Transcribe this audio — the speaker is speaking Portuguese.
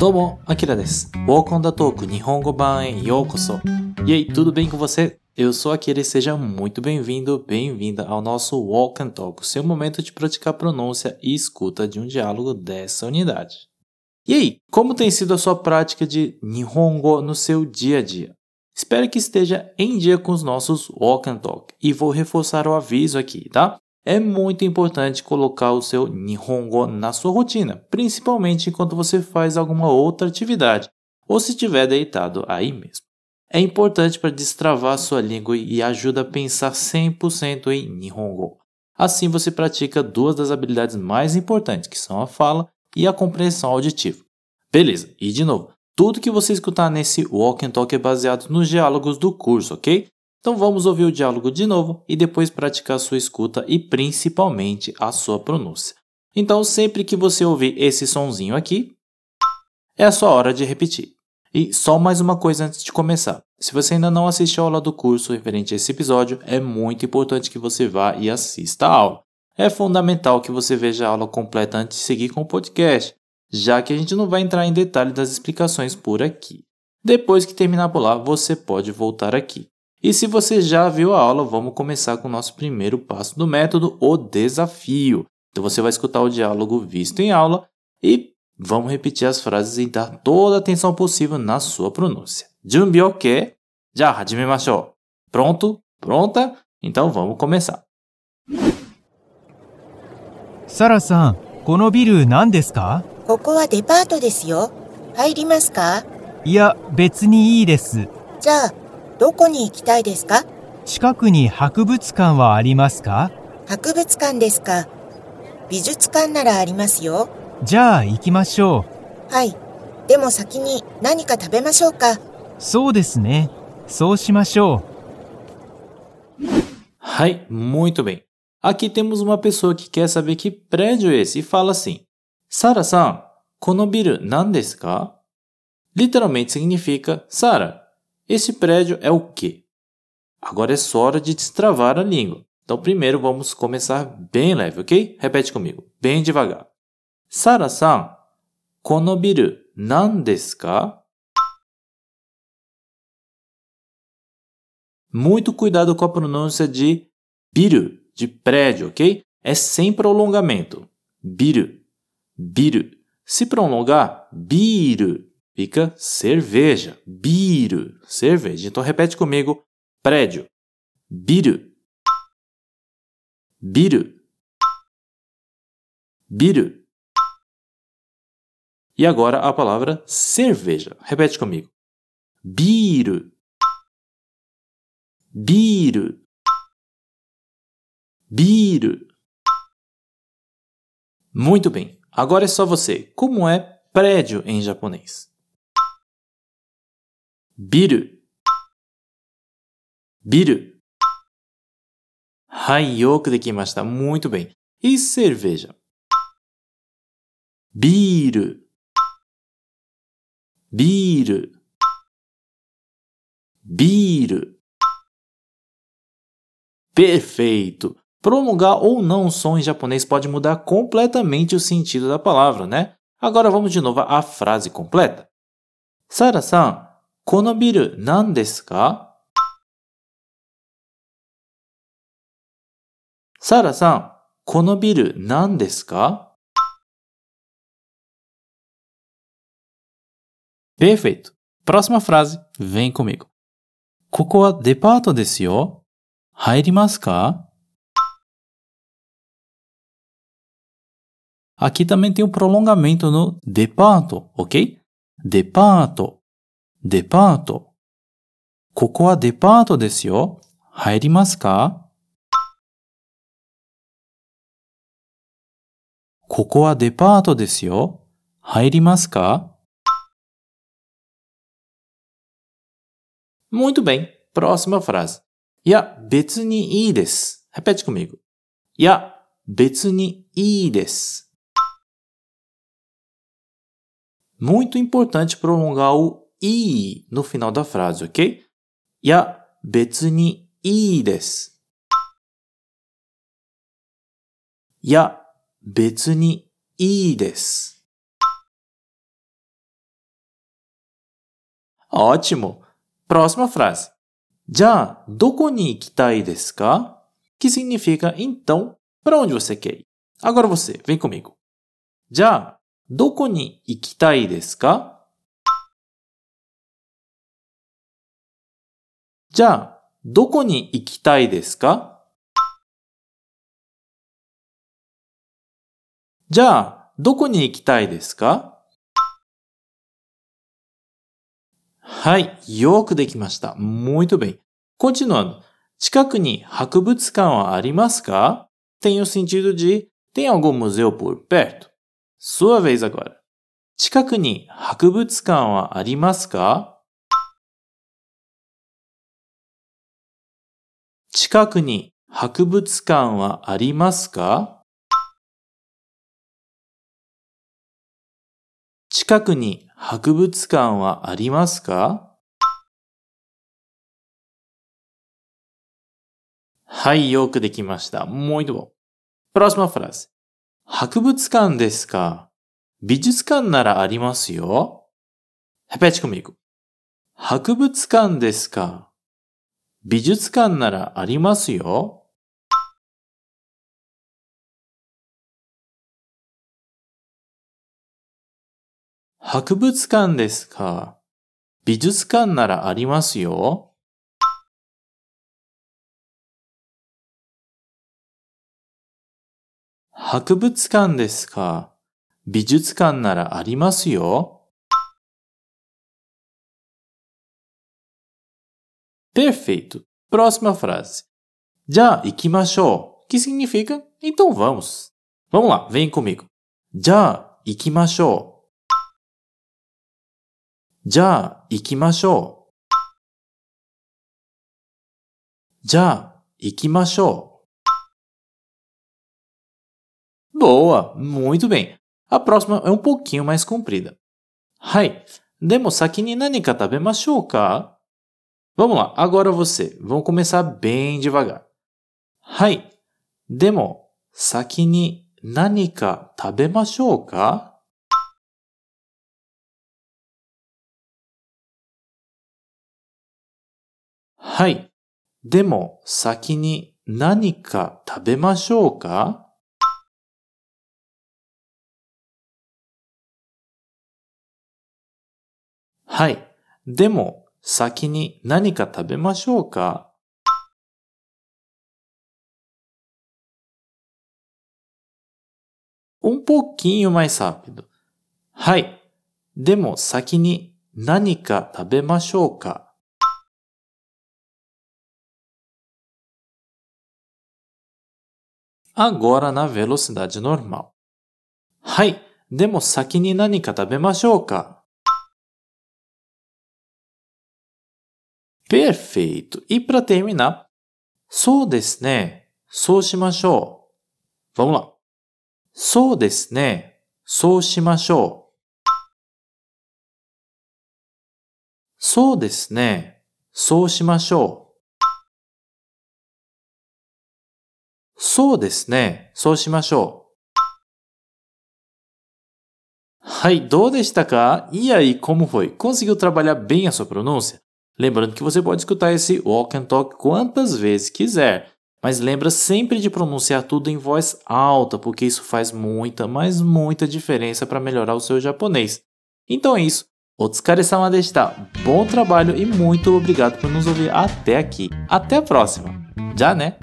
どうも、アキラです。Welcome da Toku 日本語版へようこそ。E aí, tudo bem com você? Eu sou Akira e seja muito bem-vindo, bem-vinda ao nosso Walk and Talk, seu momento de praticar pronúncia e escuta de um diálogo dessa unidade. E aí, como tem sido a sua prática de Nihongo no seu dia a dia? Espero que esteja em dia com os nossos Walk and Talk e vou reforçar o aviso aqui, tá? É muito importante colocar o seu Nihongo na sua rotina, principalmente enquanto você faz alguma outra atividade ou se estiver deitado aí mesmo. É importante para destravar sua língua e ajuda a pensar 100% em Nihongo. Assim você pratica duas das habilidades mais importantes, que são a fala e a compreensão auditiva. Beleza, e de novo, tudo que você escutar nesse Walk and Talk é baseado nos diálogos do curso, ok? Então vamos ouvir o diálogo de novo e depois praticar sua escuta e principalmente a sua pronúncia. Então sempre que você ouvir esse sonzinho aqui, é a sua hora de repetir. E só mais uma coisa antes de começar. Se você ainda não assistiu a aula do curso referente a esse episódio, é muito importante que você vá e assista a aula. É fundamental que você veja a aula completa antes de seguir com o podcast, já que a gente não vai entrar em detalhe das explicações por aqui. Depois que terminar por lá, você pode voltar aqui. E se você já viu a aula, vamos começar com o nosso primeiro passo do método, o desafio. Então você vai escutar o diálogo visto em aula e vamos repetir as frases e dar toda a atenção possível na sua pronúncia. Junbi ok? Já, hajimemashou. Pronto? Pronta? Então vamos começar. サラさん、このビル何ですかここはデパートですよ。入りますかいや、別にいいです。じゃあ、 どこに行きたいですか近くに博物館はありますか博物館ですか。美術館ならありますよ。じゃあ行きましょはい。でも先に何か食べましょうか。う。そうですね。そうしましょ Hai, muito bem. Aqui temos uma pessoa que quer saber que prédio é esse e fala assim: Sara-san, kono biru nan desu ka? Literalmente significa: Sara, esse prédio é o quê? Agora é só hora de destravar a língua. Então, primeiro vamos começar bem leve, ok? Repete comigo, bem devagar. Sara-san, kono biru nan desu ka? Muito cuidado com a pronúncia de biru, de prédio, ok? É sem prolongamento. Biru, biru. Se prolongar, biru, fica cerveja. Biru, cerveja. Então repete comigo, prédio. Biru, biru, biru. E agora a palavra cerveja. Repete comigo. Biru, biru, biru. Muito bem. Agora é só você. Como é prédio em japonês? Biru. Biru. Hai, yoku dekimashita. Muito bem. E cerveja? Biru. Biru. Biru. Perfeito! Prolongar ou não o som em japonês pode mudar completamente o sentido da palavra, né? Agora vamos de novo à frase completa. Sara-san, このビル何ですかサラさん、このビル何ですか Perfeito. Próxima frase, vem comigo. ここはデパートですよ。入りますか Aqui também tem o um prolongamento no departo, ok? Departo. Depato, depato. ここはデパートですよ。入りますかここはデパートですよ。入りますか Muito bem. Próxima frase. いや、別にいいです。Repete comigo. いや、別にいいです。Muito importante prolongar o i no final da frase, ok? いや、別にいいです。いや、別にいいです。 Ótimo! Próxima frase. Já, doko ni ikitai desu ka? Que significa, então, para onde você quer ir? Agora você, vem comigo. Já, doko ni ikitai desu ka? じゃあ、どこに行きたいですか？じゃあ、どこに行きたいですか？はい、よくできました。もう一度便。こっちの、近くに博物館はありますか ?tenho sentido de, tem algum museu por 近くに博物館はありますか？近くに博物館はありますか？近くに博物館はありますか？はい、よくできました。もう一度。Próxima frase. 博物館ですか？美術館ならありますよ。Repete comigo. 博物館ですか？美術館ならありますよ。博物館ですか？美術館ならありますよ。博物館ですか？美術館ならありますよ。Perfeito. Próxima frase. Já ikimashou, que significa então vamos. Vamos lá, vem comigo. Já ikimashou. Já ikimashou. Já ikimashou. Boa, muito bem. A próxima é um pouquinho mais comprida. Hai, demo saki ni nani ka tabemashou ka? Vamos lá, agora você. Vamos começar bem devagar. Hai. Demo, saki ni nani ka tabemashou ka? Hai. Demo, saki ni nani ka tabemashou ka? Hai. Demo, 先に何か食べましょうか Um pouquinho mais rápido. はい。でも先に何か食べましょうか Agora na velocidade normal. はい。でも先に何か食べましょうか Perfeito. E para terminar, そうですね。そうしましょう。Vamos lá. そうですね。そうしましょう。そうですね。そうしましょう。そうですね。そうしましょう。はい、どうでしたか E aí, como foi? Conseguiu trabalhar bem a sua pronúncia? Lembrando que você pode escutar esse walk and talk quantas vezes quiser, mas lembra sempre de pronunciar tudo em voz alta, porque isso faz muita, mas muita diferença para melhorar o seu japonês. Então é isso. Otsukare-sama deshita. Bom trabalho e muito obrigado por nos ouvir até aqui. Até a próxima. Já, né?